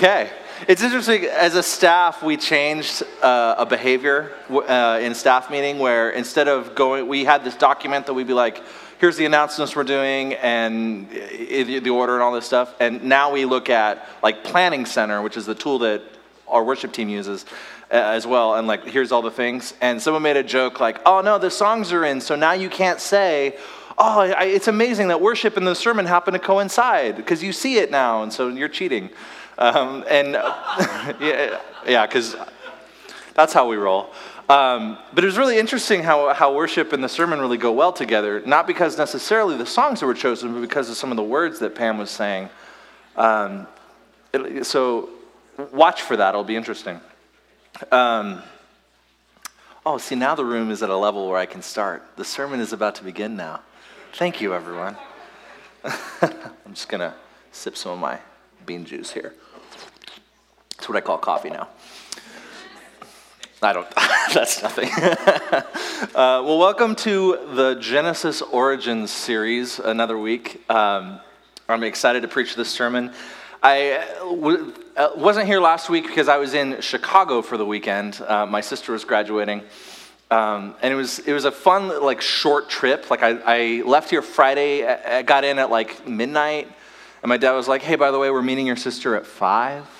Okay. It's interesting, as a staff, we changed uh, a behavior uh, in staff meeting where instead of going, we had this document that we'd be like, here's the announcements we're doing and the order and all this stuff. And now we look at like Planning Center, which is the tool that our worship team uses uh, as well. And like, here's all the things. And someone made a joke like, oh no, the songs are in, so now you can't say, oh, it's amazing that worship and the sermon happen to coincide because you see it now, and so you're cheating. Um, and yeah, because that's how we roll. Um, but it was really interesting how, how worship and the sermon really go well together, not because necessarily the songs that were chosen, but because of some of the words that Pam was saying. Um, it, so watch for that, it'll be interesting. Um, oh, see, now the room is at a level where I can start. The sermon is about to begin now. Thank you, everyone. I'm just going to sip some of my bean juice here. That's what I call coffee now. I don't, that's nothing. uh, well, welcome to the Genesis Origins series, another week. Um, I'm excited to preach this sermon. I w- uh, wasn't here last week because I was in Chicago for the weekend. Uh, my sister was graduating. Um, and it was, it was a fun, like, short trip. Like, I, I left here Friday, I got in at like midnight, and my dad was like, hey, by the way, we're meeting your sister at five.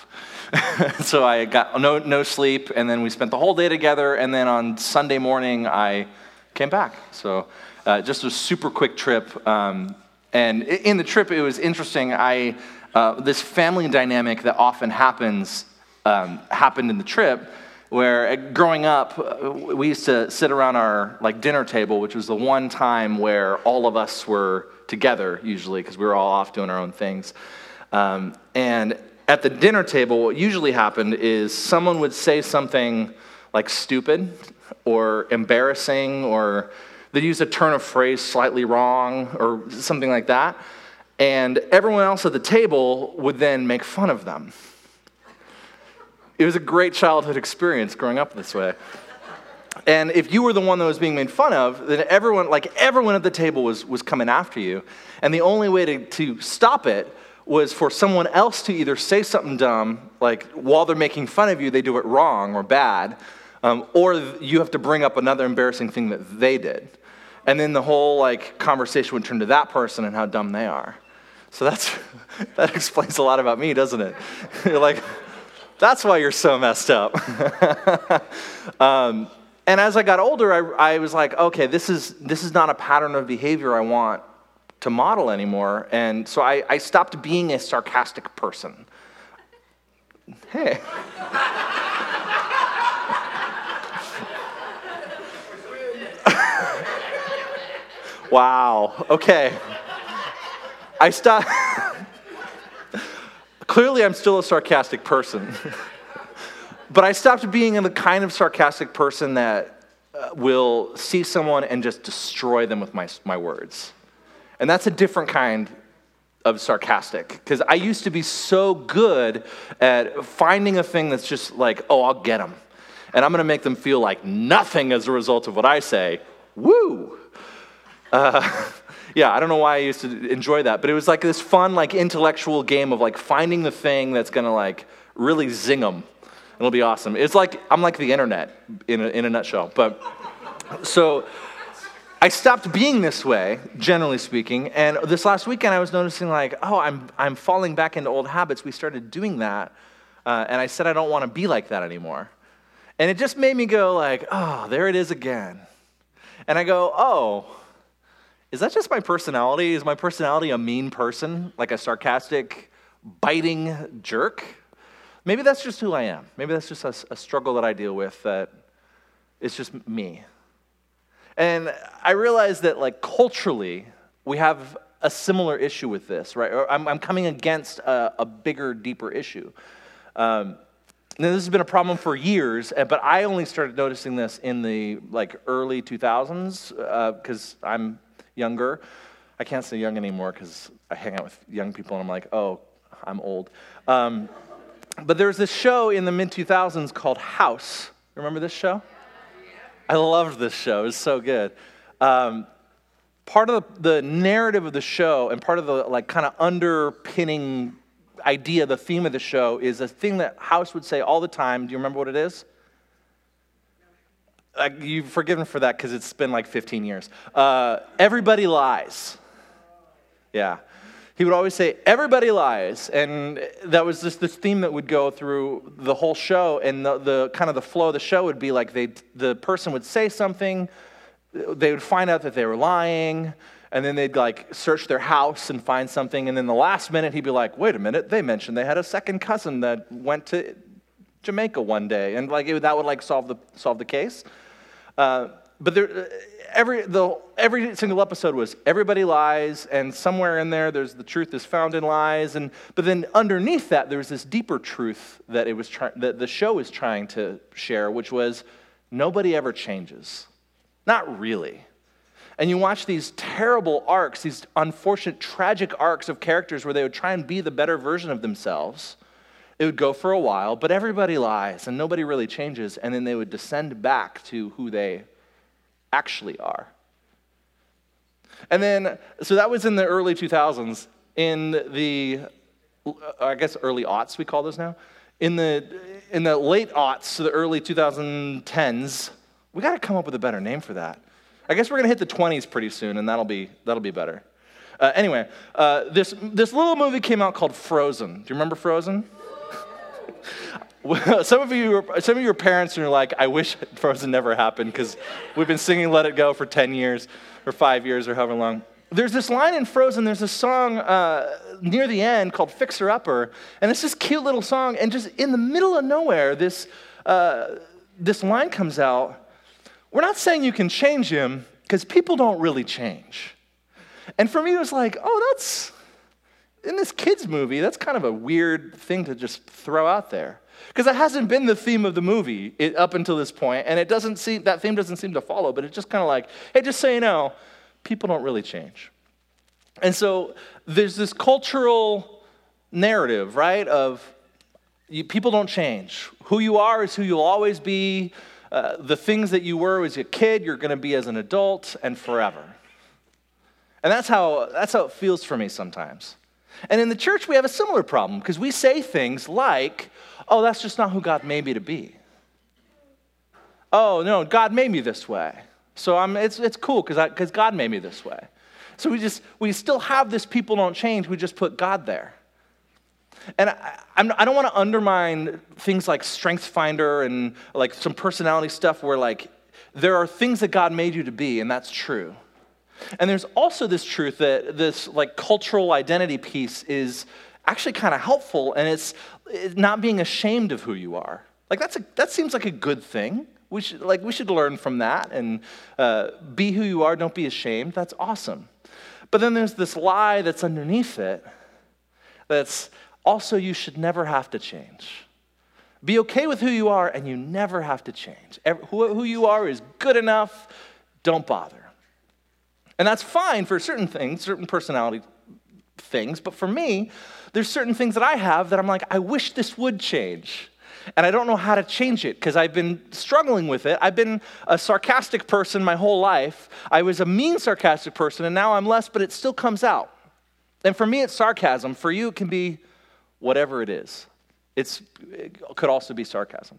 so I got no, no sleep, and then we spent the whole day together, and then on Sunday morning, I came back. So uh, just a super quick trip. Um, and in the trip, it was interesting. I, uh, this family dynamic that often happens um, happened in the trip where uh, growing up uh, we used to sit around our like dinner table which was the one time where all of us were together usually because we were all off doing our own things um, and at the dinner table, what usually happened is someone would say something like stupid or embarrassing, or they'd use a turn of phrase slightly wrong or something like that. And everyone else at the table would then make fun of them. It was a great childhood experience growing up this way. And if you were the one that was being made fun of, then everyone, like everyone at the table was, was coming after you. And the only way to, to stop it was for someone else to either say something dumb, like while they're making fun of you, they do it wrong or bad, um, or you have to bring up another embarrassing thing that they did. And then the whole like conversation would turn to that person and how dumb they are. So that's that explains a lot about me, doesn't it? you're like, that's why you're so messed up. um, and as I got older, I, I was like, okay, this is this is not a pattern of behavior I want to model anymore. And so I, I stopped being a sarcastic person. Hey. wow. Okay. I stopped. Clearly, I'm still a sarcastic person. but I stopped being the kind of sarcastic person that uh, will see someone and just destroy them with my, my words. And that's a different kind of sarcastic because I used to be so good at finding a thing that's just like, oh, I'll get them. And I'm going to make them feel like nothing as a result of what I say. Woo! Uh, yeah, I don't know why I used to enjoy that, but it was like this fun, like intellectual game of like finding the thing that's going to like really zing them. It'll be awesome. It's like I'm like the internet in a, in a nutshell. But so I stopped being this way, generally speaking. And this last weekend, I was noticing, like, oh, I'm, I'm falling back into old habits. We started doing that. Uh, and I said, I don't want to be like that anymore. And it just made me go, like, oh, there it is again. And I go, oh, is that just my personality? Is my personality a mean person, like a sarcastic, biting jerk? Maybe that's just who I am. Maybe that's just a, a struggle that I deal with that it's just me. And I realize that, like, culturally, we have a similar issue with this, right? I'm, I'm coming against a, a, bigger, deeper issue. Um, now, this has been a problem for years, eh, but I only started noticing this in the like early 2000s because uh, I'm younger. I can't say young anymore because I hang out with young people and I'm like, oh, I'm old. Um, but was this show in the mid 2000s called House. Remember this show? I loved this show. It was so good. Um, part of the, the, narrative of the show and part of the like kind of underpinning idea, the theme of the show, is a thing that House would say all the time. Do you remember what it is? Uh, you've forgiven for that because it's been like 15 years. Uh, everybody lies. Yeah. He would always say, everybody lies. And that was just this theme that would go through the whole show. And the, the kind of the flow of the show would be like they, the person would say something, they would find out that they were lying, and then they'd like search their house and find something. And then the last minute, he'd be like, wait a minute, they mentioned they had a second cousin that went to Jamaica one day. And like it, that would like solve the, solve the case. Uh, but there, every, the, every single episode was everybody lies, and somewhere in there, there's the truth is found in lies. And, but then underneath that, there's this deeper truth that, it was try, that the show is trying to share, which was nobody ever changes. Not really. And you watch these terrible arcs, these unfortunate, tragic arcs of characters where they would try and be the better version of themselves. It would go for a while, but everybody lies and nobody really changes, and then they would descend back to who they actually are. And then, so that was in the early 2000s. In the, I guess, early aughts, we call those now. In the, in the late aughts to the early 2010s, we got to come up with a better name for that. I guess we're going to hit the 20s pretty soon, and that'll be, that'll be better. Uh, anyway, uh, this, this little movie came out called Frozen. Do you remember Frozen? some of you, some of your parents are like, "I wish Frozen never happened," because we've been singing "Let It Go" for ten years, or five years, or however long. There's this line in Frozen. There's a song uh, near the end called "Fixer Upper," and it's this cute little song. And just in the middle of nowhere, this uh, this line comes out. We're not saying you can change him, because people don't really change. And for me, it was like, oh, that's in this kids' movie. That's kind of a weird thing to just throw out there. Because it hasn't been the theme of the movie up until this point, and it doesn't seem, that theme doesn't seem to follow, but it's just kind of like, hey, just so you know, people don't really change. And so there's this cultural narrative, right, of you, people don't change. Who you are is who you'll always be. Uh, the things that you were as a kid, you're going to be as an adult and forever. And that's how, that's how it feels for me sometimes. And in the church, we have a similar problem because we say things like, oh, that's just not who God made me to be. Oh, no, God made me this way. So I'm, it's, it's cool because God made me this way. So we just, we still have this people don't change, we just put God there. And I, I'm, I do not want to undermine things like Strength Finder and like some personality stuff where like there are things that God made you to be, and that's true. And there's also this truth that this like cultural identity piece is actually kind of helpful, and it's, not being ashamed of who you are. Like that's a, that seems like a good thing. We should, like, we should learn from that and uh, be who you are, don't be ashamed. That's awesome. But then there's this lie that's underneath it that's also you should never have to change. Be okay with who you are, and you never have to change. Who you are is good enough, don't bother. And that's fine for certain things, certain personality things, but for me, there's certain things that I have that I'm like, I wish this would change. And I don't know how to change it because I've been struggling with it. I've been a sarcastic person my whole life. I was a mean, sarcastic person, and now I'm less, but it still comes out. And for me, it's sarcasm. For you, it can be whatever it is. It's, it could also be sarcasm.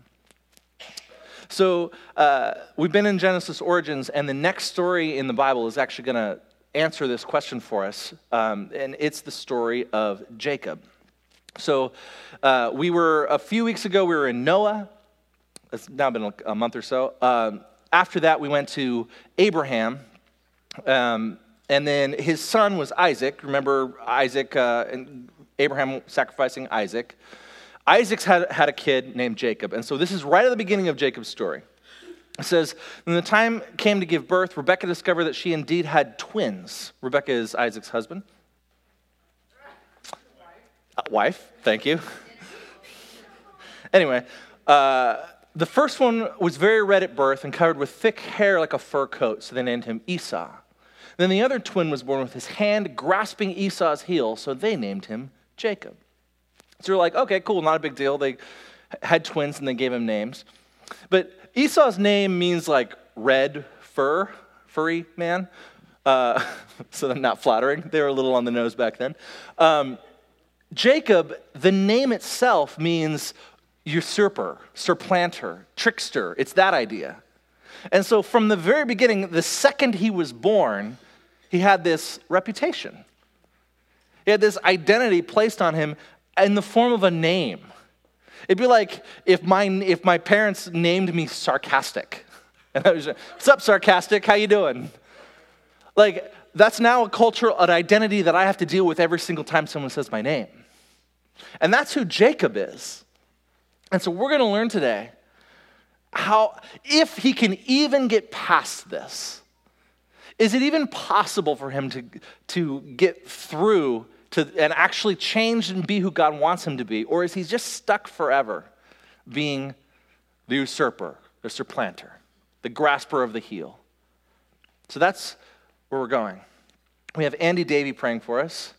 So uh, we've been in Genesis Origins, and the next story in the Bible is actually going to answer this question for us, um, and it's the story of Jacob. So, uh, we were a few weeks ago, we were in Noah. It's now been a month or so. Um, after that, we went to Abraham, um, and then his son was Isaac. Remember Isaac uh, and Abraham sacrificing Isaac. Isaac's had, had a kid named Jacob, and so this is right at the beginning of Jacob's story. It says, When the time came to give birth, Rebecca discovered that she indeed had twins. Rebecca is Isaac's husband. Uh, wife, thank you. anyway, uh, the first one was very red at birth and covered with thick hair like a fur coat, so they named him Esau. Then the other twin was born with his hand grasping Esau's heel, so they named him Jacob. So you're like, okay, cool, not a big deal. They had twins and they gave him names. But Esau's name means like red fur, furry man. Uh, so they're not flattering. They were a little on the nose back then. Um, Jacob, the name itself means usurper, surplanter, trickster. It's that idea. And so from the very beginning, the second he was born, he had this reputation. He had this identity placed on him in the form of a name. It'd be like if my, if my parents named me sarcastic. And I was, like, what's up, sarcastic? How you doing? Like, that's now a cultural, an identity that I have to deal with every single time someone says my name. And that's who Jacob is. And so we're going to learn today how, if he can even get past this, is it even possible for him to, to get through to, and actually change and be who God wants him to be? Or is he just stuck forever being the usurper, the supplanter, the grasper of the heel? So that's where we're going. We have Andy Davey praying for us.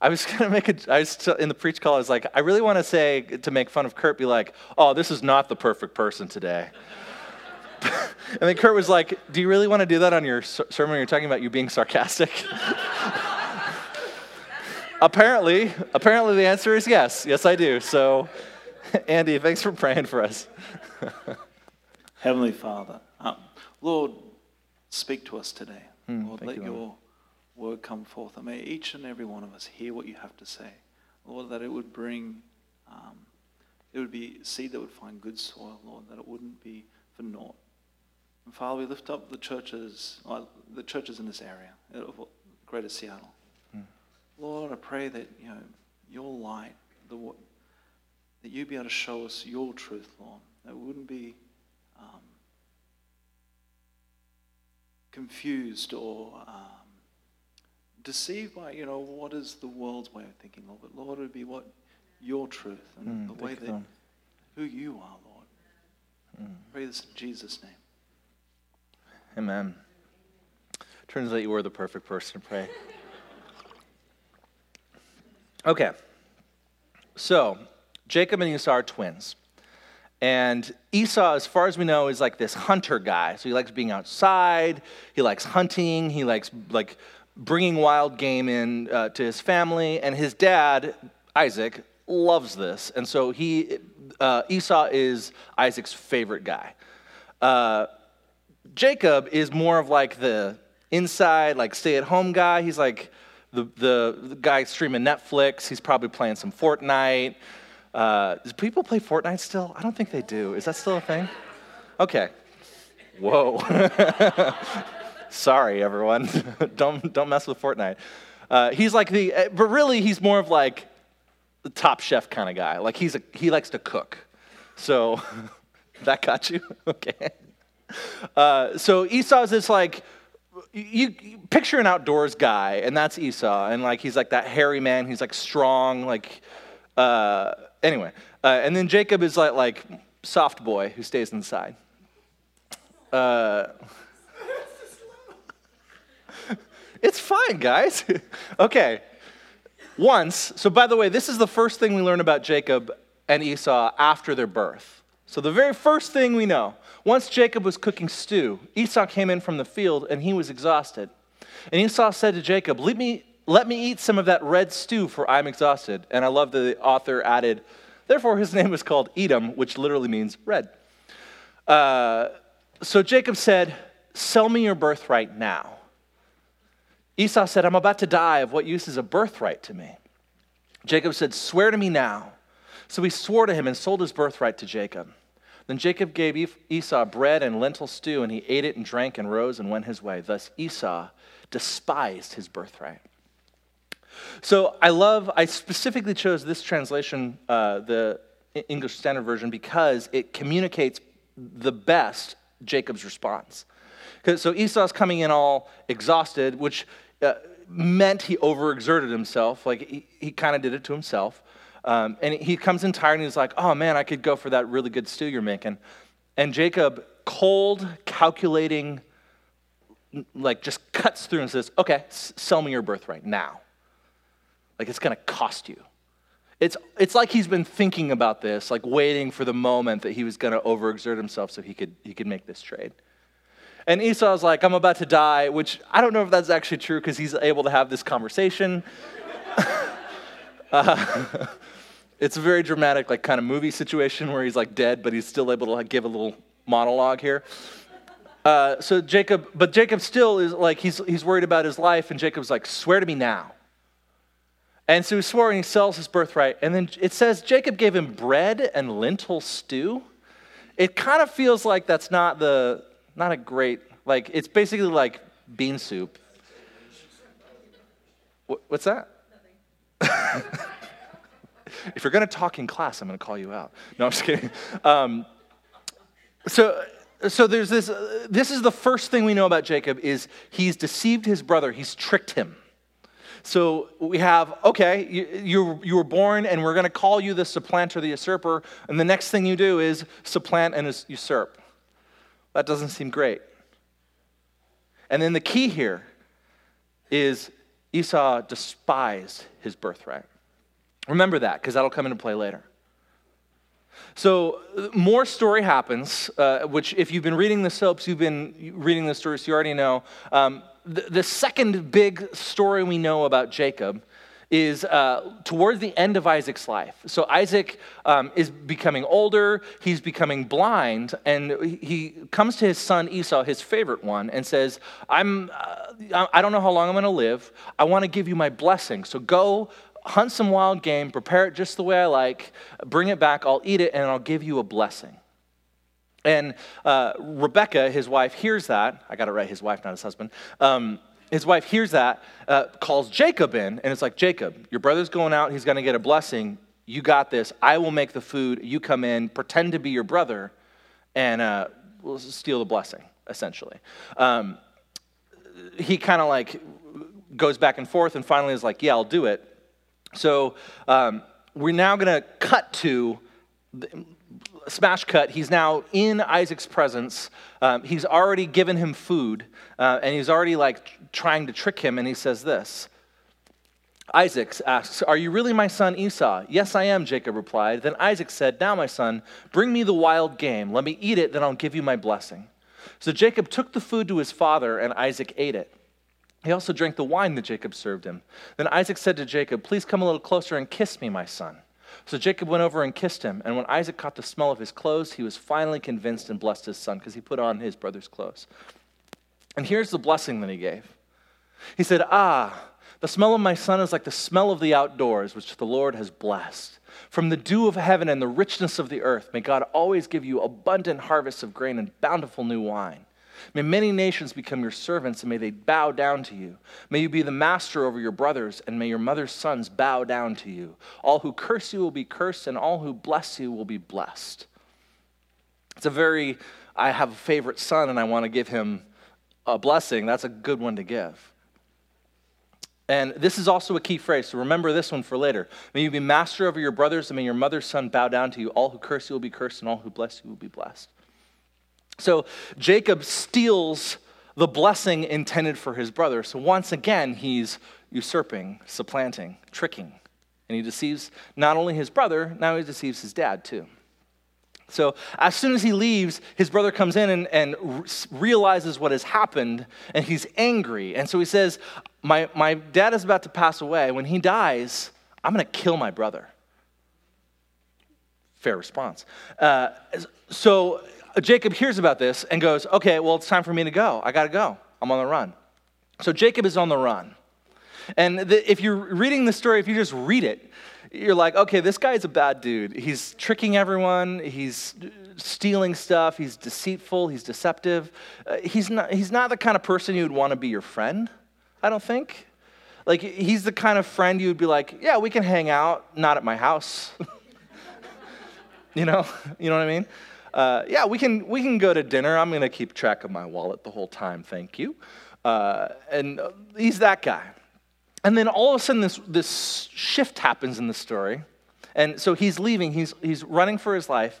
I was gonna make a. I was in the preach call. I was like, I really want to say to make fun of Kurt, be like, "Oh, this is not the perfect person today." and then Kurt was like, "Do you really want to do that on your sermon? You're talking about you being sarcastic." apparently, apparently the answer is yes. Yes, I do. So, Andy, thanks for praying for us. Heavenly Father, um, Lord, speak to us today. Mm, Lord, let you, your Lord word come forth. And may each and every one of us hear what you have to say. Lord, that it would bring, um, it would be seed that would find good soil, Lord, that it wouldn't be for naught. And Father, we lift up the churches, uh, the churches in this area, of Greater Seattle. Lord, I pray that you know your light, the, that you be able to show us your truth, Lord. That we wouldn't be um, confused or um, deceived by, you know, what is the world's way of thinking, Lord. But Lord, it would be what your truth and mm, the way that who you are, Lord. Mm. Pray this in Jesus' name. Amen. Turns out you were the perfect person to pray. Okay. So, Jacob and Esau are twins. And Esau, as far as we know, is like this hunter guy. So he likes being outside, he likes hunting, he likes like bringing wild game in uh, to his family, and his dad, Isaac, loves this. And so he, uh, Esau is Isaac's favorite guy. Uh, Jacob is more of like the inside, like stay at home guy. He's like the, the, the, guy streaming Netflix. He's probably playing some Fortnite. Uh, do people play Fortnite still? I don't think they do. Is that still a thing? Okay. Whoa. Sorry, everyone. don't, don't mess with Fortnite. Uh, he's like the, uh, but really, he's more of like the top chef kind of guy. Like he's a, he likes to cook. So that got you? okay. Uh, so Esau's this like, you, you, picture an outdoors guy, and that's Esau. And like he's like that hairy man. He's like strong. Like, uh, anyway. Uh, and then Jacob is like, like soft boy who stays inside. Uh, It's fine, guys. okay. Once, so by the way, this is the first thing we learn about Jacob and Esau after their birth. So the very first thing we know, once Jacob was cooking stew, Esau came in from the field and he was exhausted. And Esau said to Jacob, Let me, let me eat some of that red stew, for I'm exhausted. And I love the author added, Therefore his name was called Edom, which literally means red. Uh, so Jacob said, Sell me your birthright now. Esau said, I'm about to die. Of what use is a birthright to me? Jacob said, Swear to me now. So he swore to him and sold his birthright to Jacob. Then Jacob gave Esau bread and lentil stew, and he ate it and drank and rose and went his way. Thus Esau despised his birthright. So I love, I specifically chose this translation, uh, the English Standard Version, because it communicates the best Jacob's response. So Esau's coming in all exhausted, which uh, meant he overexerted himself. Like he, he kind of did it to himself. Um, and he comes in tired and he's like, oh man, I could go for that really good stew you're making. And Jacob, cold, calculating, like just cuts through and says, okay, s- sell me your birthright now. Like it's going to cost you. It's, it's like he's been thinking about this, like waiting for the moment that he was going to overexert himself so he could, he could make this trade. And Esau's like, I'm about to die, which I don't know if that's actually true because he's able to have this conversation. Uh, it's a very dramatic, like kind of movie situation where he's like dead, but he's still able to like, give a little monologue here. Uh, so Jacob, but Jacob still is like he's he's worried about his life, and Jacob's like, "Swear to me now." And so he swore, and he sells his birthright. And then it says Jacob gave him bread and lentil stew. It kind of feels like that's not the not a great like. It's basically like bean soup. What's that? If you're going to talk in class, I'm going to call you out. No, I'm just kidding. Um, so, so there's this. Uh, this is the first thing we know about Jacob is he's deceived his brother. He's tricked him. So we have okay, you, you, you were born, and we're going to call you the supplanter, the usurper. And the next thing you do is supplant and usurp. That doesn't seem great. And then the key here is Esau despised his birthright. Remember that, because that'll come into play later. So, more story happens, uh, which, if you've been reading the soaps, you've been reading the stories, you already know. Um, the, the, second big story we know about Jacob is uh, towards the end of Isaac's life. So, Isaac um, is becoming older, he's becoming blind, and he comes to his son Esau, his favorite one, and says, I'm, uh, I don't know how long I'm going to live. I want to give you my blessing. So, go hunt some wild game, prepare it just the way I like, bring it back, I'll eat it, and I'll give you a blessing. And uh, Rebecca, his wife, hears that. I got it right, his wife, not his husband. Um, his wife hears that, uh, calls Jacob in, and it's like, Jacob, your brother's going out, he's going to get a blessing. You got this. I will make the food. You come in, pretend to be your brother, and uh, we'll steal the blessing, essentially. Um, he kind of like goes back and forth, and finally is like, Yeah, I'll do it. So um, we're now going to cut to smash cut. He's now in Isaac's presence. Um, he's already given him food, uh, and he's already like trying to trick him. And he says this. Isaac asks, Are you really my son Esau? Yes, I am, Jacob replied. Then Isaac said, Now, my son, bring me the wild game. Let me eat it, then I'll give you my blessing. So Jacob took the food to his father, and Isaac ate it. He also drank the wine that Jacob served him. Then Isaac said to Jacob, Please come a little closer and kiss me, my son. So Jacob went over and kissed him. And when Isaac caught the smell of his clothes, he was finally convinced and blessed his son because he put on his brother's clothes. And here's the blessing that he gave He said, Ah, the smell of my son is like the smell of the outdoors, which the Lord has blessed. From the dew of heaven and the richness of the earth, may God always give you abundant harvests of grain and bountiful new wine. May many nations become your servants, and may they bow down to you. May you be the master over your brothers, and may your mother's sons bow down to you. All who curse you will be cursed, and all who bless you will be blessed. It's a very, I have a favorite son, and I want to give him a blessing. That's a good one to give. And this is also a key phrase, so remember this one for later. May you be master over your brothers, and may your mother's son bow down to you. All who curse you will be cursed, and all who bless you will be blessed. So Jacob steals the blessing intended for his brother. So once again, he's usurping, supplanting, tricking. And he deceives not only his brother, now he deceives his dad too. So as soon as he leaves, his brother comes in and, and realizes what has happened, and he's angry. And so he says, my, my dad is about to pass away. When he dies, I'm going to kill my brother. Fair response. Uh, so Jacob hears about this and goes, Okay, well, it's time for me to go. I got to go. I'm on the run. So Jacob is on the run. And the, if you're reading the story, if you just read it, you're like, okay, this guy's a bad dude. He's tricking everyone. He's stealing stuff. He's deceitful. He's deceptive. Uh, he's, not, he's not the kind of person you would want to be your friend, I don't think. Like, he's the kind of friend you would be like, yeah, we can hang out, not at my house. you know? You know what I mean? Uh, yeah, we can, we can go to dinner. I'm going to keep track of my wallet the whole time, thank you. Uh, and he's that guy. And then all of a sudden, this, this shift happens in the story. And so he's leaving, he's, he's running for his life.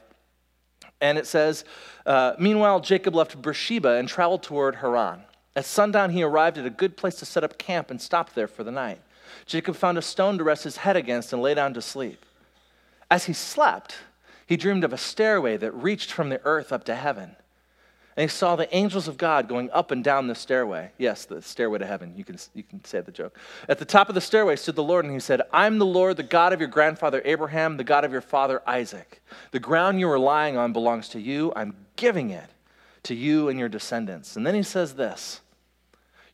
And it says, uh, Meanwhile, Jacob left Beersheba and traveled toward Haran. At sundown, he arrived at a good place to set up camp and stopped there for the night. Jacob found a stone to rest his head against and lay down to sleep. As he slept, he dreamed of a stairway that reached from the earth up to heaven. And he saw the angels of God going up and down the stairway. Yes, the stairway to heaven. You can, you can say the joke. At the top of the stairway stood the Lord, and he said, I'm the Lord, the God of your grandfather Abraham, the God of your father Isaac. The ground you are lying on belongs to you. I'm giving it to you and your descendants. And then he says this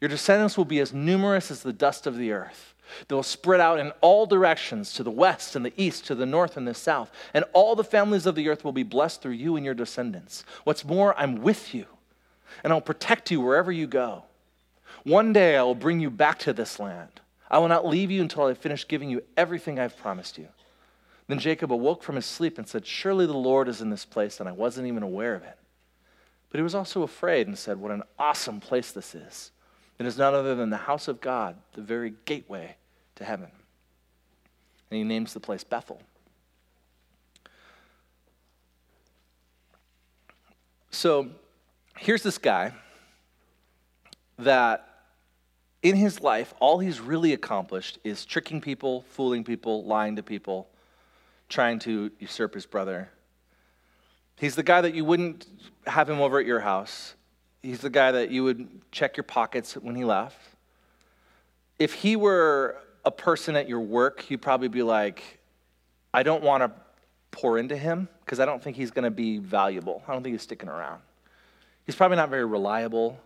Your descendants will be as numerous as the dust of the earth. They will spread out in all directions to the west and the east, to the north and the south. And all the families of the earth will be blessed through you and your descendants. What's more, I'm with you, and I'll protect you wherever you go. One day I will bring you back to this land. I will not leave you until I finish giving you everything I've promised you. Then Jacob awoke from his sleep and said, Surely the Lord is in this place, and I wasn't even aware of it. But he was also afraid and said, What an awesome place this is. It is none other than the house of God, the very gateway to heaven. And he names the place Bethel. So here's this guy that in his life, all he's really accomplished is tricking people, fooling people, lying to people, trying to usurp his brother. He's the guy that you wouldn't have him over at your house. He's the guy that you would check your pockets when he left. If he were a person at your work, you'd probably be like, I don't want to pour into him because I don't think he's going to be valuable. I don't think he's sticking around. He's probably not very reliable.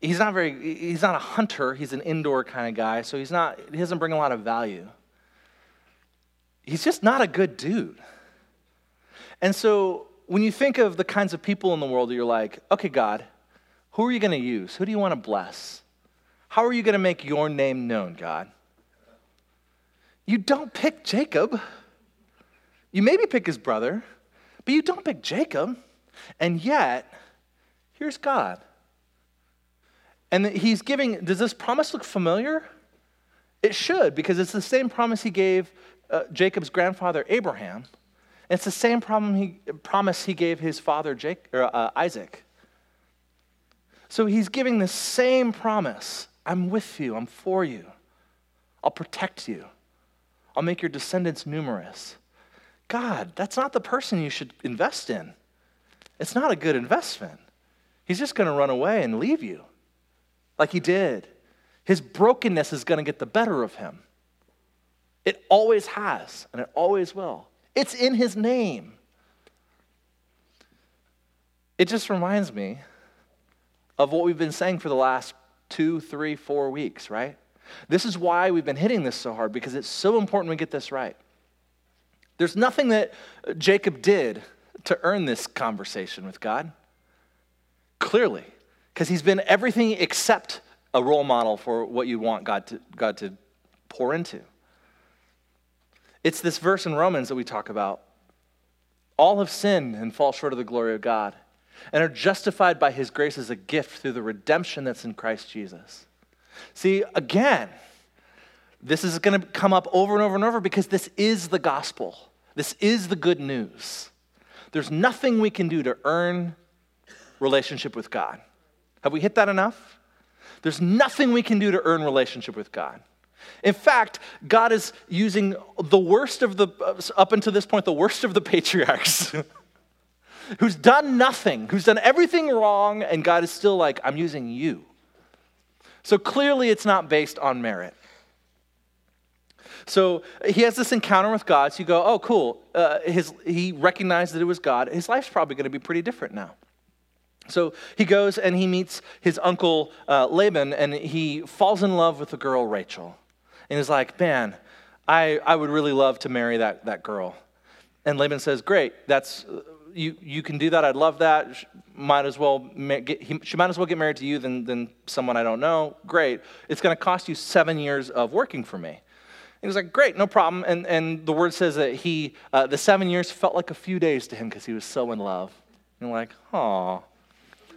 He's not very he's not a hunter, he's an indoor kind of guy, so he's not he doesn't bring a lot of value. He's just not a good dude. And so when you think of the kinds of people in the world, you're like, okay, God, who are you going to use? Who do you want to bless? How are you going to make your name known, God? You don't pick Jacob. You maybe pick his brother, but you don't pick Jacob. And yet, here's God. And he's giving, does this promise look familiar? It should, because it's the same promise he gave uh, Jacob's grandfather Abraham. It's the same he, promise he gave his father Jake, or, uh, Isaac. So he's giving the same promise I'm with you, I'm for you. I'll protect you. I'll make your descendants numerous. God, that's not the person you should invest in. It's not a good investment. He's just going to run away and leave you like he did. His brokenness is going to get the better of him. It always has, and it always will. It's in his name. It just reminds me of what we've been saying for the last two, three, four weeks, right? This is why we've been hitting this so hard because it's so important we get this right. There's nothing that Jacob did to earn this conversation with God. Clearly, because he's been everything except a role model for what you want God to, God to pour into. It's this verse in Romans that we talk about. All have sinned and fall short of the glory of God and are justified by his grace as a gift through the redemption that's in Christ Jesus. See, again, this is going to come up over and over and over because this is the gospel. This is the good news. There's nothing we can do to earn relationship with God. Have we hit that enough? There's nothing we can do to earn relationship with God. In fact, God is using the worst of the, up until this point, the worst of the patriarchs who's done nothing, who's done everything wrong, and God is still like, I'm using you. So clearly, it's not based on merit. So he has this encounter with God. So you go, oh, cool. Uh, his, he recognized that it was God. His life's probably going to be pretty different now. So he goes and he meets his uncle uh, Laban, and he falls in love with the girl Rachel. And he's like, man, I, I would really love to marry that, that girl. And Laban says, great, that's you, you can do that. I'd love that. She might as well get, he, she might as well get married to you than, than someone I don't know. Great. It's going to cost you seven years of working for me. he was like, great, no problem. And, and the word says that he, uh, the seven years felt like a few days to him because he was so in love. And like, oh,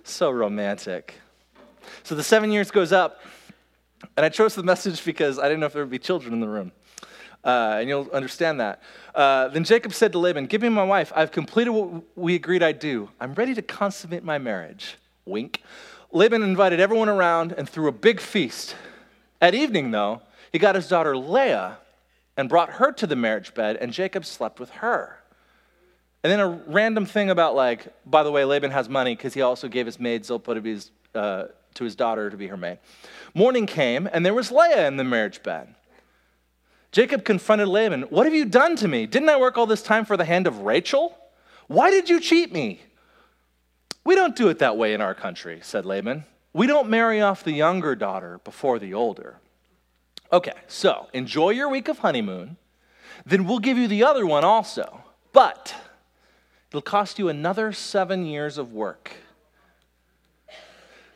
so romantic. So the seven years goes up, and I chose the message because I didn't know if there would be children in the room uh, and you'll understand that. Uh, then Jacob said to Laban, Give me my wife. I've completed what we agreed I'd do. I'm ready to consummate my marriage. Wink. Laban invited everyone around and threw a big feast. At evening, though, he got his daughter Leah and brought her to the marriage bed, and Jacob slept with her. And then a random thing about, like, by the way, Laban has money because he also gave his maid Zilpah to, be his, uh, to his daughter to be her maid. Morning came, and there was Leah in the marriage bed. Jacob confronted Laban, What have you done to me? Didn't I work all this time for the hand of Rachel? Why did you cheat me? We don't do it that way in our country, said Laban. We don't marry off the younger daughter before the older. Okay, so enjoy your week of honeymoon, then we'll give you the other one also. But it'll cost you another seven years of work.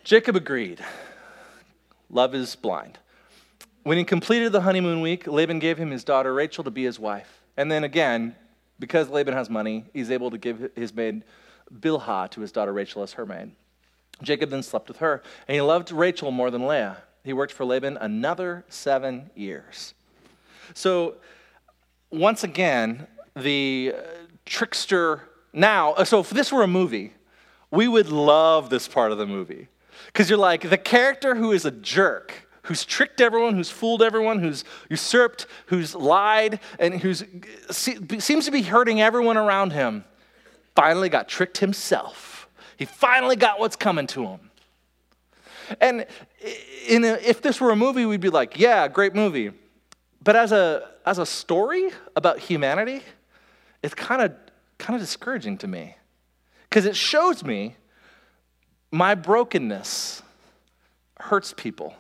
Jacob agreed. Love is blind. When he completed the honeymoon week, Laban gave him his daughter Rachel to be his wife. And then again, because Laban has money, he's able to give his maid Bilhah to his daughter Rachel as her maid. Jacob then slept with her, and he loved Rachel more than Leah. He worked for Laban another seven years. So, once again, the uh, trickster now, uh, so if this were a movie, we would love this part of the movie. Because you're like, the character who is a jerk, who's tricked everyone, who's fooled everyone, who's usurped, who's lied, and who seems to be hurting everyone around him, finally got tricked himself. He finally got what's coming to him. And a, if this were a movie, we'd be like, yeah, great movie. But as a, as a story about humanity, it's kind of kind of discouraging to me because it shows me my brokenness hurts people.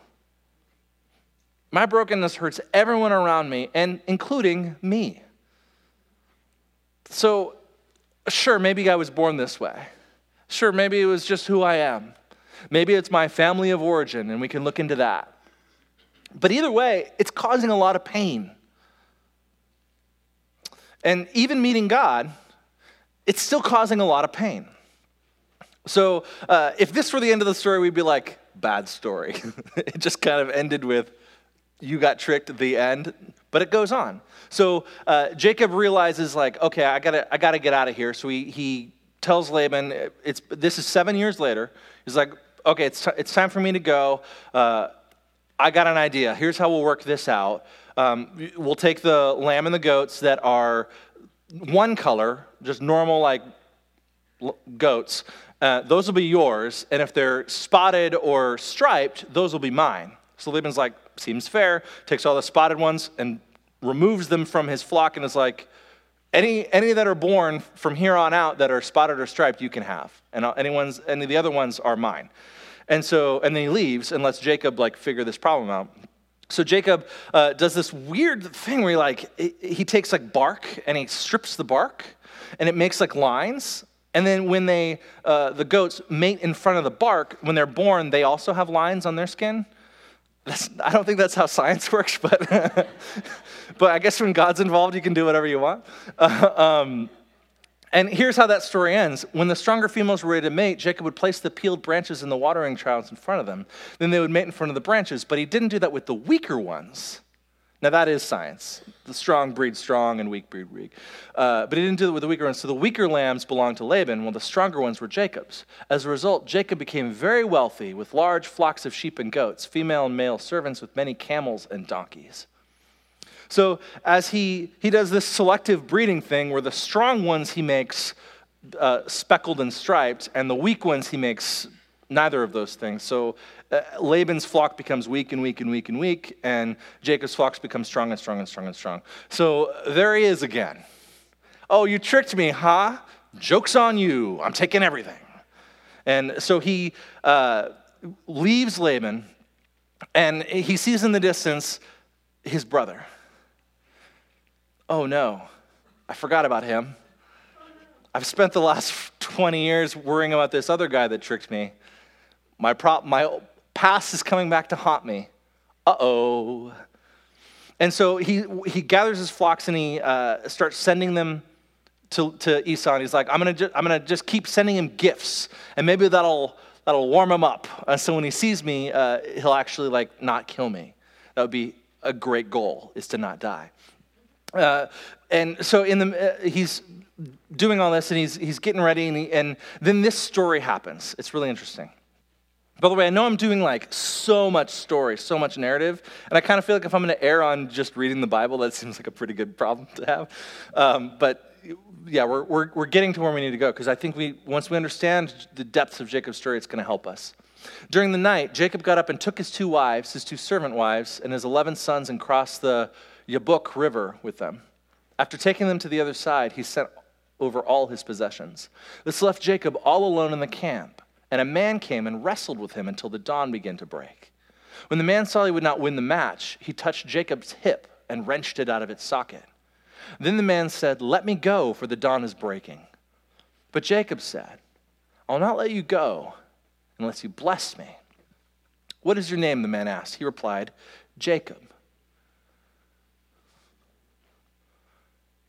My brokenness hurts everyone around me, and including me. So, sure, maybe I was born this way. Sure, maybe it was just who I am. Maybe it's my family of origin, and we can look into that. But either way, it's causing a lot of pain. And even meeting God, it's still causing a lot of pain. So uh, if this were the end of the story, we'd be like, bad story. it just kind of ended with, you got tricked the end, but it goes on. So uh, Jacob realizes, like, okay, I gotta, I gotta get out of here. So he, he tells Laban, it's, this is seven years later. He's like, okay, it's, t- it's time for me to go. Uh, I got an idea. Here's how we'll work this out. Um, we'll take the lamb and the goats that are one color, just normal like goats, uh, those will be yours. And if they're spotted or striped, those will be mine. So Laban's like, seems fair, takes all the spotted ones and removes them from his flock and is like, any, any that are born from here on out that are spotted or striped, you can have. And anyone's, any of the other ones are mine. And so, and then he leaves and lets Jacob like figure this problem out. So Jacob uh, does this weird thing where he like he takes like bark and he strips the bark, and it makes like lines. And then when they uh, the goats mate in front of the bark, when they're born, they also have lines on their skin. That's, I don't think that's how science works, but but I guess when God's involved, you can do whatever you want. Uh, um, and here's how that story ends. When the stronger females were ready to mate, Jacob would place the peeled branches in the watering troughs in front of them. Then they would mate in front of the branches, but he didn't do that with the weaker ones. Now, that is science. The strong breed strong and weak breed weak. Uh, but he didn't do it with the weaker ones. So the weaker lambs belonged to Laban, while the stronger ones were Jacob's. As a result, Jacob became very wealthy with large flocks of sheep and goats, female and male servants with many camels and donkeys. So as he, he does this selective breeding thing where the strong ones he makes uh, speckled and striped, and the weak ones he makes neither of those things. So uh, Laban's flock becomes weak and weak and weak and weak, and Jacob's flocks become strong and strong and strong and strong. So there he is again. Oh, you tricked me, huh? Joke's on you. I'm taking everything. And so he uh, leaves Laban, and he sees in the distance his brother oh no, I forgot about him. I've spent the last 20 years worrying about this other guy that tricked me. My, prop, my past is coming back to haunt me. Uh oh. And so he, he gathers his flocks and he uh, starts sending them to, to Esau. And he's like, I'm going to I'm gonna just keep sending him gifts. And maybe that'll, that'll warm him up. And so when he sees me, uh, he'll actually like not kill me. That would be a great goal, is to not die. Uh, and so in the, uh, he's doing all this and he's, he's getting ready, and, he, and then this story happens. It's really interesting. By the way, I know I'm doing like so much story, so much narrative, and I kind of feel like if I'm going to err on just reading the Bible, that seems like a pretty good problem to have. Um, but yeah, we're, we're, we're getting to where we need to go because I think we, once we understand the depths of Jacob's story, it's going to help us. During the night, Jacob got up and took his two wives, his two servant wives, and his 11 sons and crossed the Jabbok River with them. After taking them to the other side, he sent over all his possessions. This left Jacob all alone in the camp, and a man came and wrestled with him until the dawn began to break. When the man saw he would not win the match, he touched Jacob's hip and wrenched it out of its socket. Then the man said, Let me go, for the dawn is breaking. But Jacob said, I'll not let you go unless you bless me. What is your name? The man asked. He replied, Jacob.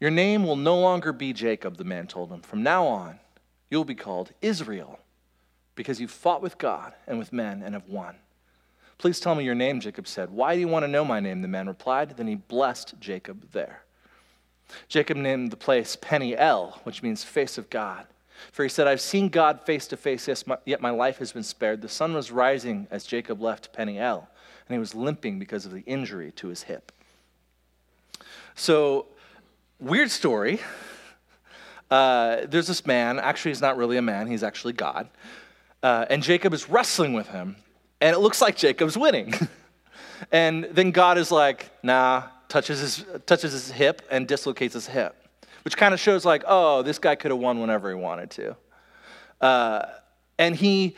Your name will no longer be Jacob, the man told him. From now on, you'll be called Israel, because you've fought with God and with men and have won. Please tell me your name, Jacob said. Why do you want to know my name? The man replied. Then he blessed Jacob there. Jacob named the place Peniel, which means face of God. For he said, I've seen God face to face, yet my life has been spared. The sun was rising as Jacob left Peniel, and he was limping because of the injury to his hip. So, weird story. Uh, there's this man, actually, he's not really a man, he's actually God. Uh, and Jacob is wrestling with him, and it looks like Jacob's winning. and then God is like, nah, touches his, touches his hip and dislocates his hip, which kind of shows like, oh, this guy could have won whenever he wanted to. Uh, and he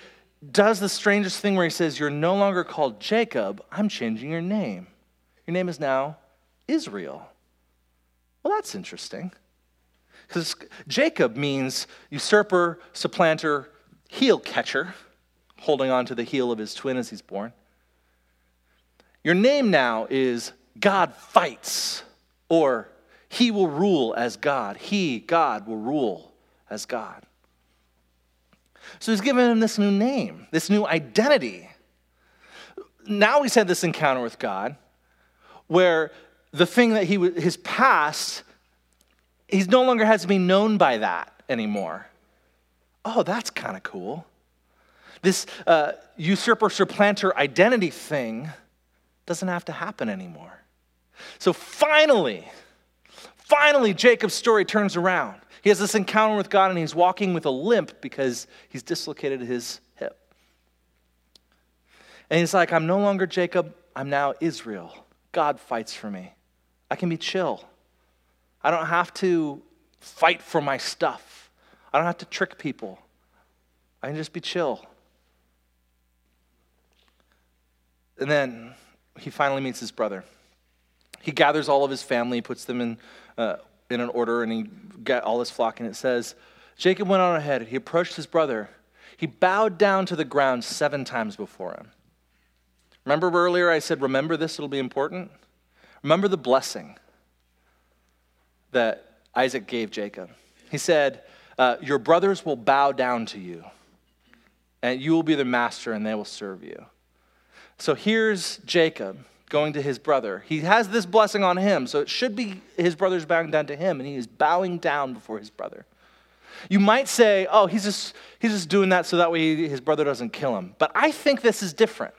does the strangest thing where he says, You're no longer called Jacob, I'm changing your name. Your name is now Israel. Well, that's interesting. Because Jacob means usurper, supplanter, heel catcher, holding on to the heel of his twin as he's born. Your name now is God fights, or he will rule as God. He, God, will rule as God. So he's given him this new name, this new identity. Now he's had this encounter with God where the thing that he his past, he no longer has to be known by that anymore. Oh, that's kind of cool. This uh, usurper supplanter identity thing doesn't have to happen anymore. So finally, finally, Jacob's story turns around. He has this encounter with God and he's walking with a limp because he's dislocated his hip. And he's like, I'm no longer Jacob, I'm now Israel. God fights for me. I can be chill. I don't have to fight for my stuff. I don't have to trick people. I can just be chill. And then he finally meets his brother. He gathers all of his family, puts them in, uh, in an order, and he got all his flock. And it says, Jacob went on ahead. He approached his brother. He bowed down to the ground seven times before him. Remember earlier I said, Remember this, it'll be important? Remember the blessing that Isaac gave Jacob. He said, uh, Your brothers will bow down to you, and you will be their master, and they will serve you. So here's Jacob going to his brother. He has this blessing on him, so it should be his brother's bowing down to him, and he is bowing down before his brother. You might say, oh, he's just, he's just doing that so that way his brother doesn't kill him. But I think this is different.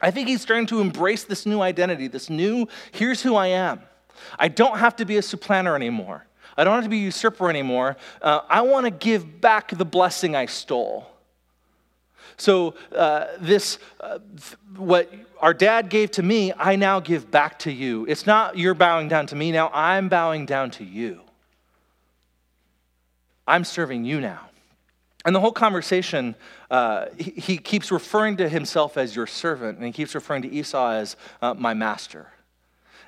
I think he's starting to embrace this new identity, this new, here's who I am. I don't have to be a supplanter anymore. I don't have to be a usurper anymore. Uh, I want to give back the blessing I stole. So, uh, this, uh, what our dad gave to me, I now give back to you. It's not you're bowing down to me now, I'm bowing down to you. I'm serving you now. And the whole conversation, uh, he, he, keeps referring to himself as your servant, and he keeps referring to Esau as uh, my master.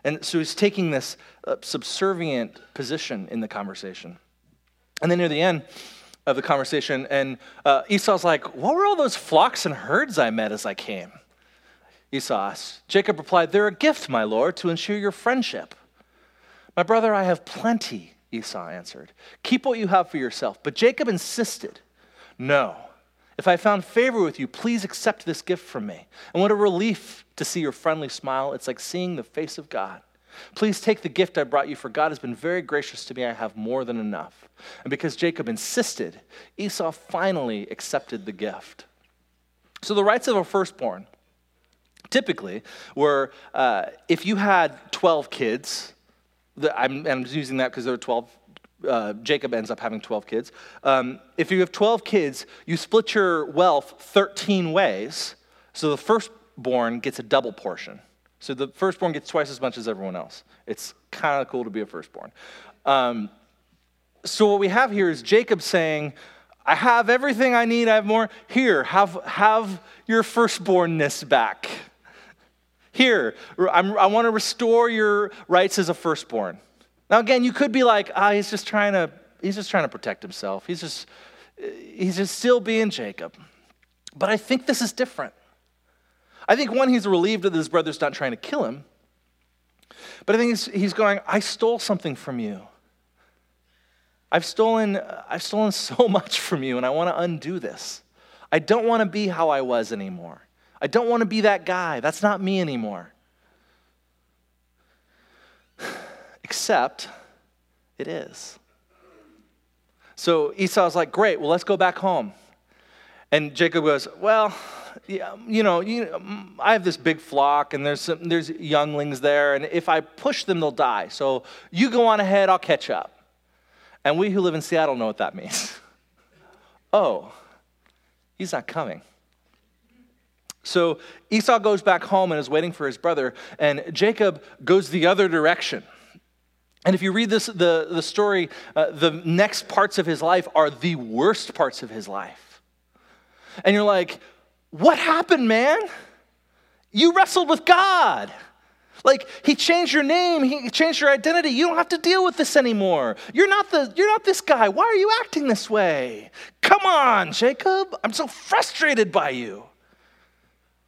And so he's taking this uh, subservient position in the conversation. And then near the end, of the conversation, and uh, Esau's like, What were all those flocks and herds I met as I came? Esau. Jacob replied, They're a gift, my lord, to ensure your friendship. My brother, I have plenty, Esau answered. Keep what you have for yourself. But Jacob insisted, No. If I found favor with you, please accept this gift from me. And what a relief to see your friendly smile. It's like seeing the face of God. Please take the gift I brought you, for God has been very gracious to me. I have more than enough. And because Jacob insisted, Esau finally accepted the gift. So the rights of a firstborn typically were uh, if you had 12 kids, the, I'm, I'm using that because there are 12 uh, Jacob ends up having 12 kids. Um, if you have 12 kids, you split your wealth 13 ways, so the firstborn gets a double portion. So the firstborn gets twice as much as everyone else. It's kind of cool to be a firstborn. Um, so what we have here is Jacob saying, I have everything I need, I have more. Here, have, have your firstbornness back. Here, I'm, i want to restore your rights as a firstborn. Now, again, you could be like, ah, he's just trying to, he's just trying to protect himself. He's just, he's just still being Jacob. But I think this is different. I think one, he's relieved that his brother's not trying to kill him. But I think he's, he's going, I stole something from you. I've stolen, I've stolen so much from you, and I want to undo this. I don't want to be how I was anymore. I don't want to be that guy. That's not me anymore. Except it is. So Esau's like, Great, well, let's go back home. And Jacob goes, Well, yeah, you know, you, I have this big flock, and there's some, there's younglings there, and if I push them, they'll die. So you go on ahead, I'll catch up. And we who live in Seattle know what that means. oh, he's not coming. So Esau goes back home and is waiting for his brother, and Jacob goes the other direction. And if you read this, the, the story, uh, the next parts of his life are the worst parts of his life. And you're like, what happened, man? You wrestled with God. Like he changed your name, he changed your identity. You don't have to deal with this anymore. You're not the you're not this guy. Why are you acting this way? Come on, Jacob. I'm so frustrated by you.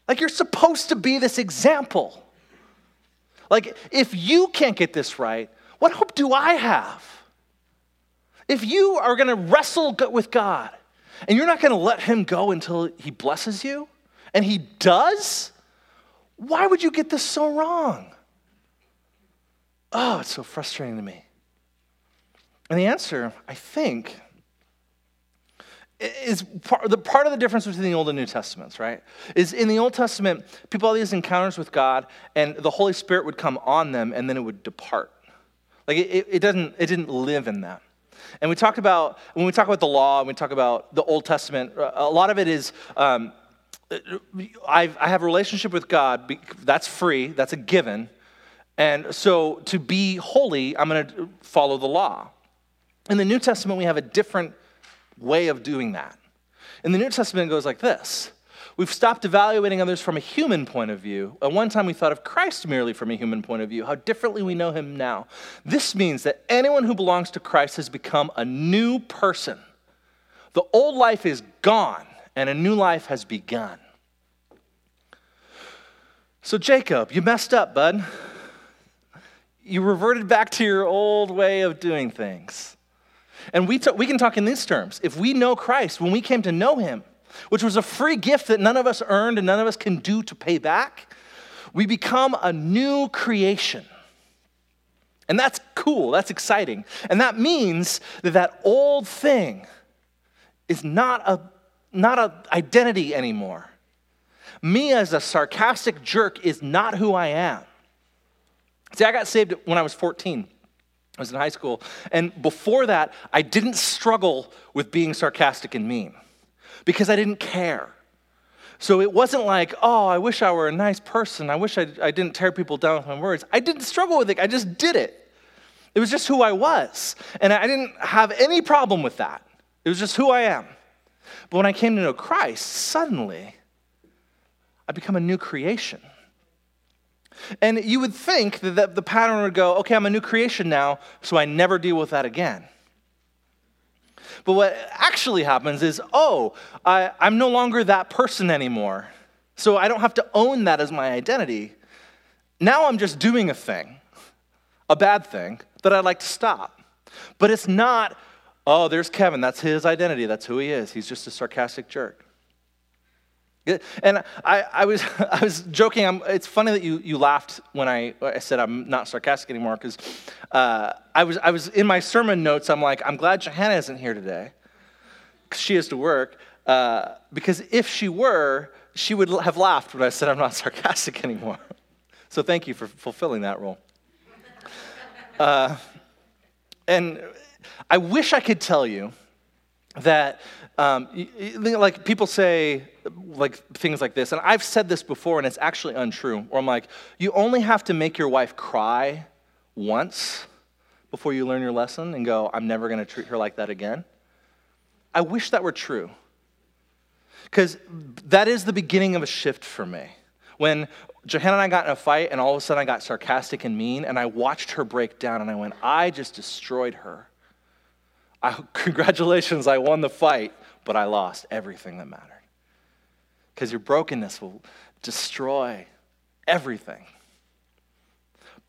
Like you're supposed to be this example. Like if you can't get this right, what hope do I have? If you are going to wrestle with God, and you're not going to let him go until he blesses you, and he does, why would you get this so wrong? Oh, it's so frustrating to me. And the answer, I think, is part, the part of the difference between the Old and New Testaments, right? Is in the Old Testament, people had these encounters with God, and the Holy Spirit would come on them, and then it would depart. Like it, it, doesn't, it didn't live in them. And we talk about, when we talk about the law and we talk about the Old Testament, a lot of it is, um, I've, I have a relationship with God, that's free, that's a given. And so to be holy, I'm going to follow the law. In the New Testament, we have a different way of doing that. In the New Testament, it goes like this We've stopped evaluating others from a human point of view. At one time, we thought of Christ merely from a human point of view, how differently we know him now. This means that anyone who belongs to Christ has become a new person. The old life is gone, and a new life has begun. So, Jacob, you messed up, bud. You reverted back to your old way of doing things. And we, t- we can talk in these terms. If we know Christ, when we came to know him, which was a free gift that none of us earned and none of us can do to pay back, we become a new creation. And that's cool, that's exciting. And that means that that old thing is not a not an identity anymore. Me as a sarcastic jerk is not who I am. See, I got saved when I was 14. I was in high school. And before that, I didn't struggle with being sarcastic and mean because I didn't care. So it wasn't like, oh, I wish I were a nice person. I wish I, I didn't tear people down with my words. I didn't struggle with it, I just did it. It was just who I was. And I didn't have any problem with that. It was just who I am. But when I came to know Christ, suddenly I become a new creation. And you would think that the pattern would go, okay, I'm a new creation now, so I never deal with that again. But what actually happens is, oh, I, I'm no longer that person anymore. So I don't have to own that as my identity. Now I'm just doing a thing, a bad thing, that I'd like to stop. But it's not, oh, there's Kevin, that's his identity, that's who he is. He's just a sarcastic jerk. And I, I, was, I was joking. I'm, it's funny that you, you laughed when I, I said I'm not sarcastic anymore because uh, I, was, I was in my sermon notes. I'm like, I'm glad Johanna isn't here today because she has to work. Uh, because if she were, she would have laughed when I said I'm not sarcastic anymore. So thank you for fulfilling that role. Uh, and I wish I could tell you that, um, like people say, like things like this, and I've said this before, and it's actually untrue. Where I'm like, you only have to make your wife cry once before you learn your lesson and go, I'm never going to treat her like that again. I wish that were true. Because that is the beginning of a shift for me. When Johanna and I got in a fight, and all of a sudden I got sarcastic and mean, and I watched her break down, and I went, I just destroyed her. I, congratulations, I won the fight, but I lost everything that mattered. Because your brokenness will destroy everything.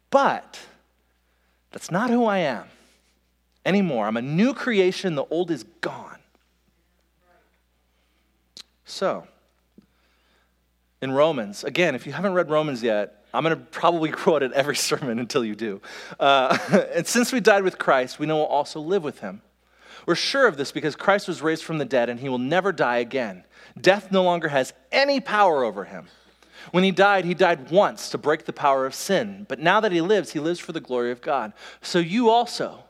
But that's not who I am anymore. I'm a new creation, the old is gone. So, in Romans, again, if you haven't read Romans yet, I'm going to probably quote it every sermon until you do. Uh, and since we died with Christ, we know we'll also live with him. We're sure of this because Christ was raised from the dead and he will never die again. Death no longer has any power over him. When he died, he died once to break the power of sin. But now that he lives, he lives for the glory of God. So you also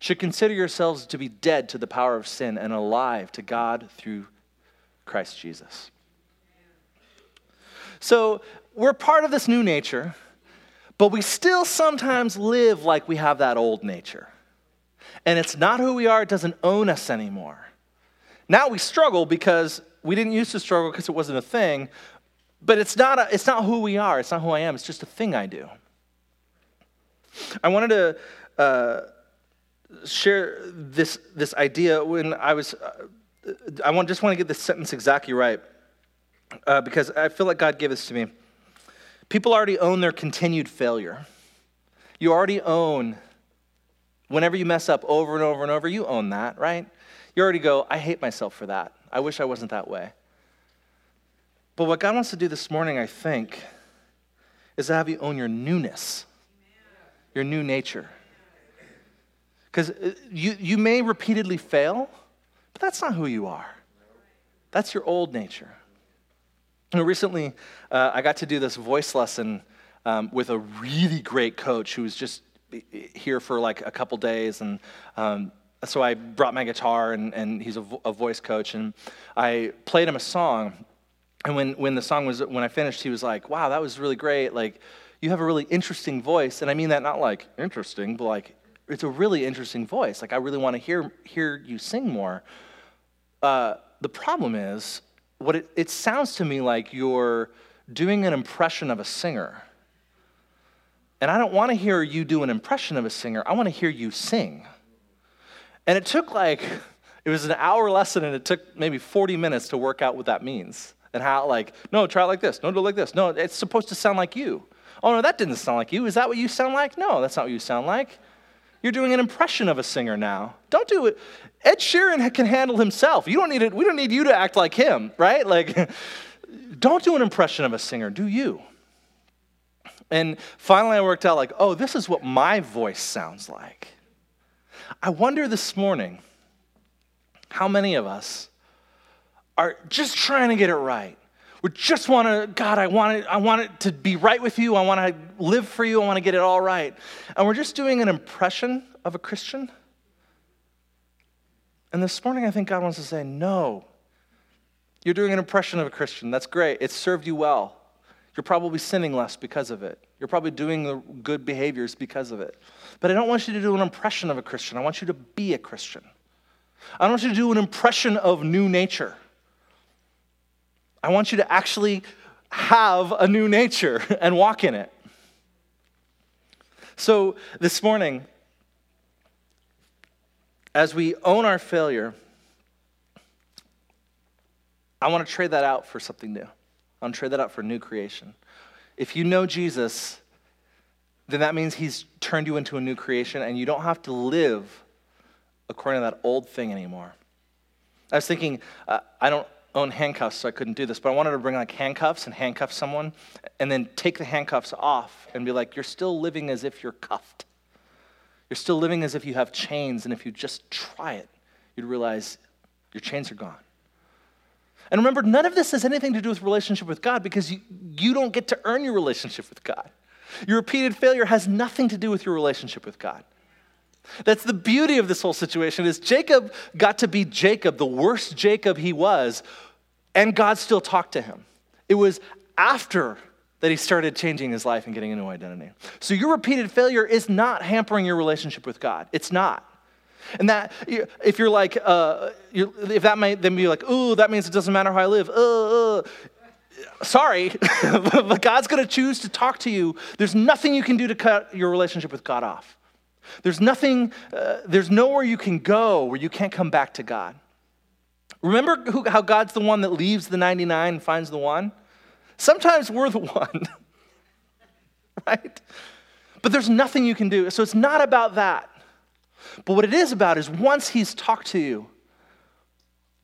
should consider yourselves to be dead to the power of sin and alive to God through Christ Jesus. So we're part of this new nature, but we still sometimes live like we have that old nature. And it's not who we are, it doesn't own us anymore. Now we struggle because we didn't used to struggle because it wasn't a thing, but it's not, a, it's not who we are, it's not who I am, it's just a thing I do. I wanted to uh, share this, this idea when I was. Uh, I want, just want to get this sentence exactly right uh, because I feel like God gave this to me. People already own their continued failure. You already own, whenever you mess up over and over and over, you own that, right? You already go, I hate myself for that. I wish I wasn't that way. But what God wants to do this morning, I think, is to have you own your newness, your new nature. Because uh, you, you may repeatedly fail but that's not who you are. That's your old nature. You know, recently, uh, I got to do this voice lesson um, with a really great coach who was just here for like a couple days. And um, so I brought my guitar, and, and he's a, vo- a voice coach. And I played him a song. And when, when the song was, when I finished, he was like, wow, that was really great. Like, you have a really interesting voice. And I mean that not like interesting, but like, it's a really interesting voice. Like, I really want to hear, hear you sing more. Uh, the problem is, what it, it sounds to me like you're doing an impression of a singer. And I don't want to hear you do an impression of a singer. I want to hear you sing. And it took like, it was an hour lesson and it took maybe 40 minutes to work out what that means. And how, like, no, try it like this. No, do it like this. No, it's supposed to sound like you. Oh, no, that didn't sound like you. Is that what you sound like? No, that's not what you sound like. You're doing an impression of a singer now. Don't do it. Ed Sheeran can handle himself. You don't need it. We don't need you to act like him, right? Like, don't do an impression of a singer. Do you? And finally, I worked out like, oh, this is what my voice sounds like. I wonder this morning how many of us are just trying to get it right. We just want to, God, I want it, I want it to be right with you. I want to live for you. I want to get it all right. And we're just doing an impression of a Christian. And this morning, I think God wants to say, no. You're doing an impression of a Christian. That's great. It served you well. You're probably sinning less because of it. You're probably doing the good behaviors because of it. But I don't want you to do an impression of a Christian. I want you to be a Christian. I don't want you to do an impression of new nature. I want you to actually have a new nature and walk in it. So this morning, as we own our failure, I want to trade that out for something new. I want to trade that out for new creation. If you know Jesus, then that means he's turned you into a new creation and you don't have to live according to that old thing anymore. I was thinking, uh, I don't own handcuffs, so I couldn't do this. But I wanted to bring like handcuffs and handcuff someone and then take the handcuffs off and be like, you're still living as if you're cuffed. You're still living as if you have chains, and if you just try it, you'd realize your chains are gone. And remember, none of this has anything to do with relationship with God because you, you don't get to earn your relationship with God. Your repeated failure has nothing to do with your relationship with God. That's the beauty of this whole situation is Jacob got to be Jacob, the worst Jacob he was, and God still talked to him. It was after that he started changing his life and getting a new identity. So your repeated failure is not hampering your relationship with God. It's not. And that, if you're like, uh, you're, if that might then be like, ooh, that means it doesn't matter how I live. Uh, uh. Sorry, but God's going to choose to talk to you. There's nothing you can do to cut your relationship with God off. There's nothing, uh, there's nowhere you can go where you can't come back to God. Remember who, how God's the one that leaves the 99 and finds the one? Sometimes we're the one, right? But there's nothing you can do. So it's not about that. But what it is about is once He's talked to you,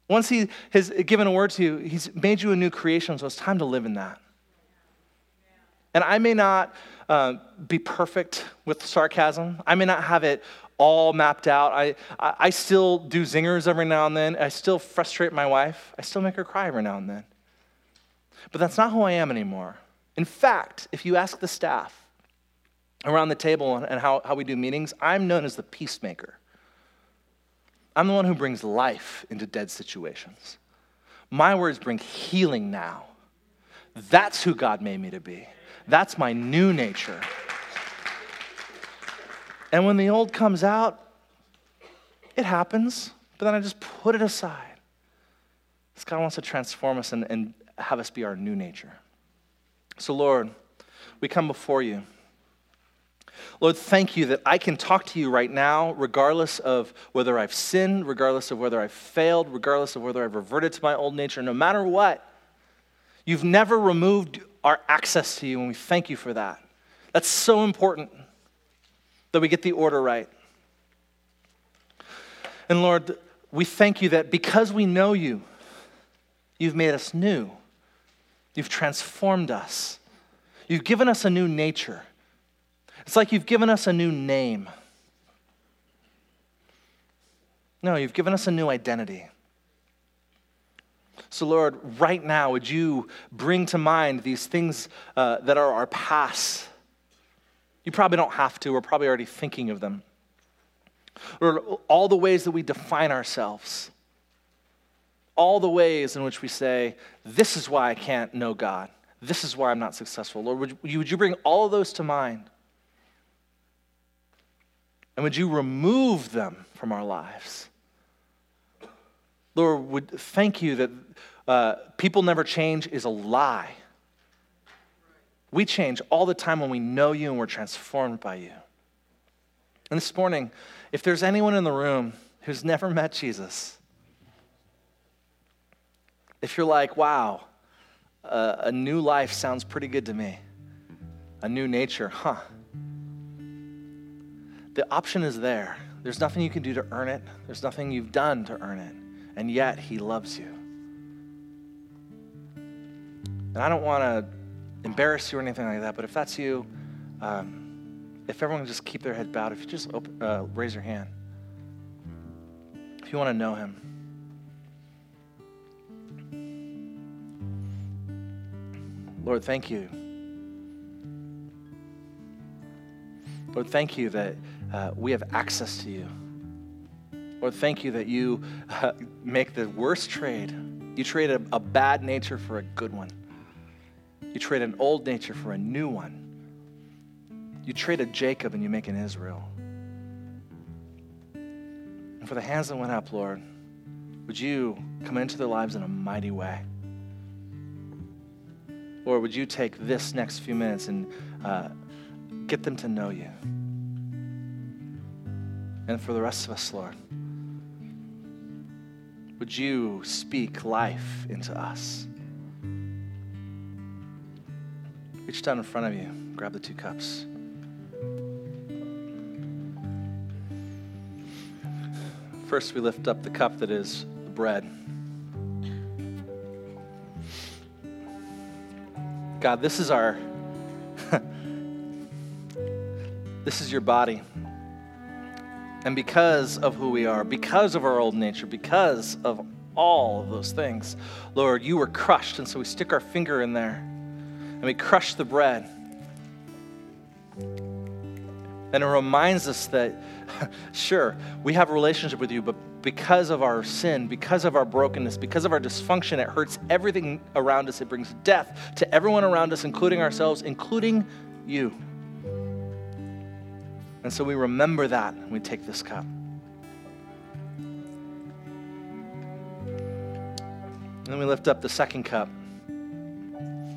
once He has given a word to you, He's made you a new creation, so it's time to live in that. And I may not uh, be perfect with sarcasm, I may not have it all mapped out. I, I, I still do zingers every now and then. I still frustrate my wife. I still make her cry every now and then. But that's not who I am anymore. In fact, if you ask the staff around the table and how, how we do meetings, I'm known as the peacemaker. I'm the one who brings life into dead situations. My words bring healing now. That's who God made me to be. That's my new nature. And when the old comes out, it happens, but then I just put it aside. Because God wants to transform us and, and have us be our new nature. So, Lord, we come before you. Lord, thank you that I can talk to you right now, regardless of whether I've sinned, regardless of whether I've failed, regardless of whether I've reverted to my old nature, no matter what. You've never removed our access to you, and we thank you for that. That's so important that we get the order right. And Lord, we thank you that because we know you, you've made us new. You've transformed us. You've given us a new nature. It's like you've given us a new name. No, you've given us a new identity. So, Lord, right now, would you bring to mind these things uh, that are our past? You probably don't have to, we're probably already thinking of them. Lord, all the ways that we define ourselves all the ways in which we say, This is why I can't know God. This is why I'm not successful. Lord, would you, would you bring all of those to mind? And would you remove them from our lives? Lord, would thank you that uh, people never change is a lie. We change all the time when we know you and we're transformed by you. And this morning, if there's anyone in the room who's never met Jesus, if you're like, wow, uh, a new life sounds pretty good to me, a new nature, huh? The option is there. There's nothing you can do to earn it, there's nothing you've done to earn it, and yet He loves you. And I don't want to embarrass you or anything like that, but if that's you, um, if everyone just keep their head bowed, if you just open, uh, raise your hand. If you want to know Him, Lord, thank you. Lord, thank you that uh, we have access to you. Lord, thank you that you uh, make the worst trade. You trade a, a bad nature for a good one. You trade an old nature for a new one. You trade a Jacob and you make an Israel. And for the hands that went up, Lord, would you come into their lives in a mighty way? Lord, would you take this next few minutes and uh, get them to know you? And for the rest of us, Lord, would you speak life into us? Reach down in front of you, grab the two cups. First, we lift up the cup that is the bread. God, this is our, this is your body. And because of who we are, because of our old nature, because of all of those things. Lord, you were crushed, and so we stick our finger in there and we crush the bread. And it reminds us that, sure, we have a relationship with you, but because of our sin, because of our brokenness, because of our dysfunction, it hurts everything around us. It brings death to everyone around us, including ourselves, including you. And so we remember that when we take this cup. And then we lift up the second cup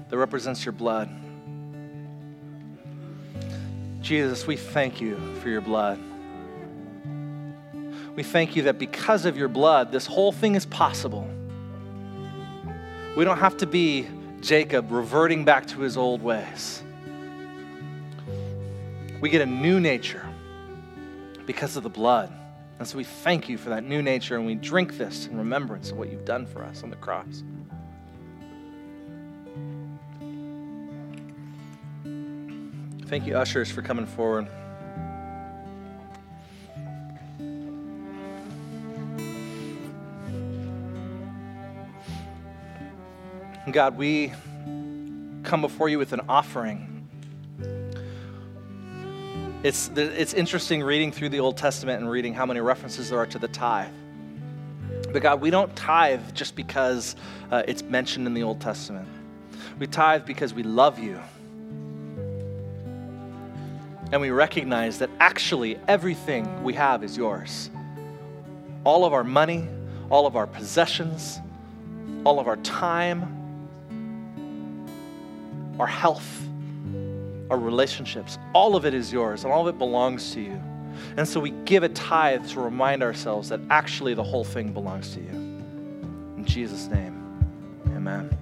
that represents your blood. Jesus, we thank you for your blood. We thank you that because of your blood, this whole thing is possible. We don't have to be Jacob reverting back to his old ways. We get a new nature because of the blood. And so we thank you for that new nature and we drink this in remembrance of what you've done for us on the cross. Thank you, ushers, for coming forward. God, we come before you with an offering. It's, it's interesting reading through the Old Testament and reading how many references there are to the tithe. But God, we don't tithe just because uh, it's mentioned in the Old Testament. We tithe because we love you. And we recognize that actually everything we have is yours. All of our money, all of our possessions, all of our time, our health, our relationships, all of it is yours and all of it belongs to you. And so we give a tithe to remind ourselves that actually the whole thing belongs to you. In Jesus' name, amen.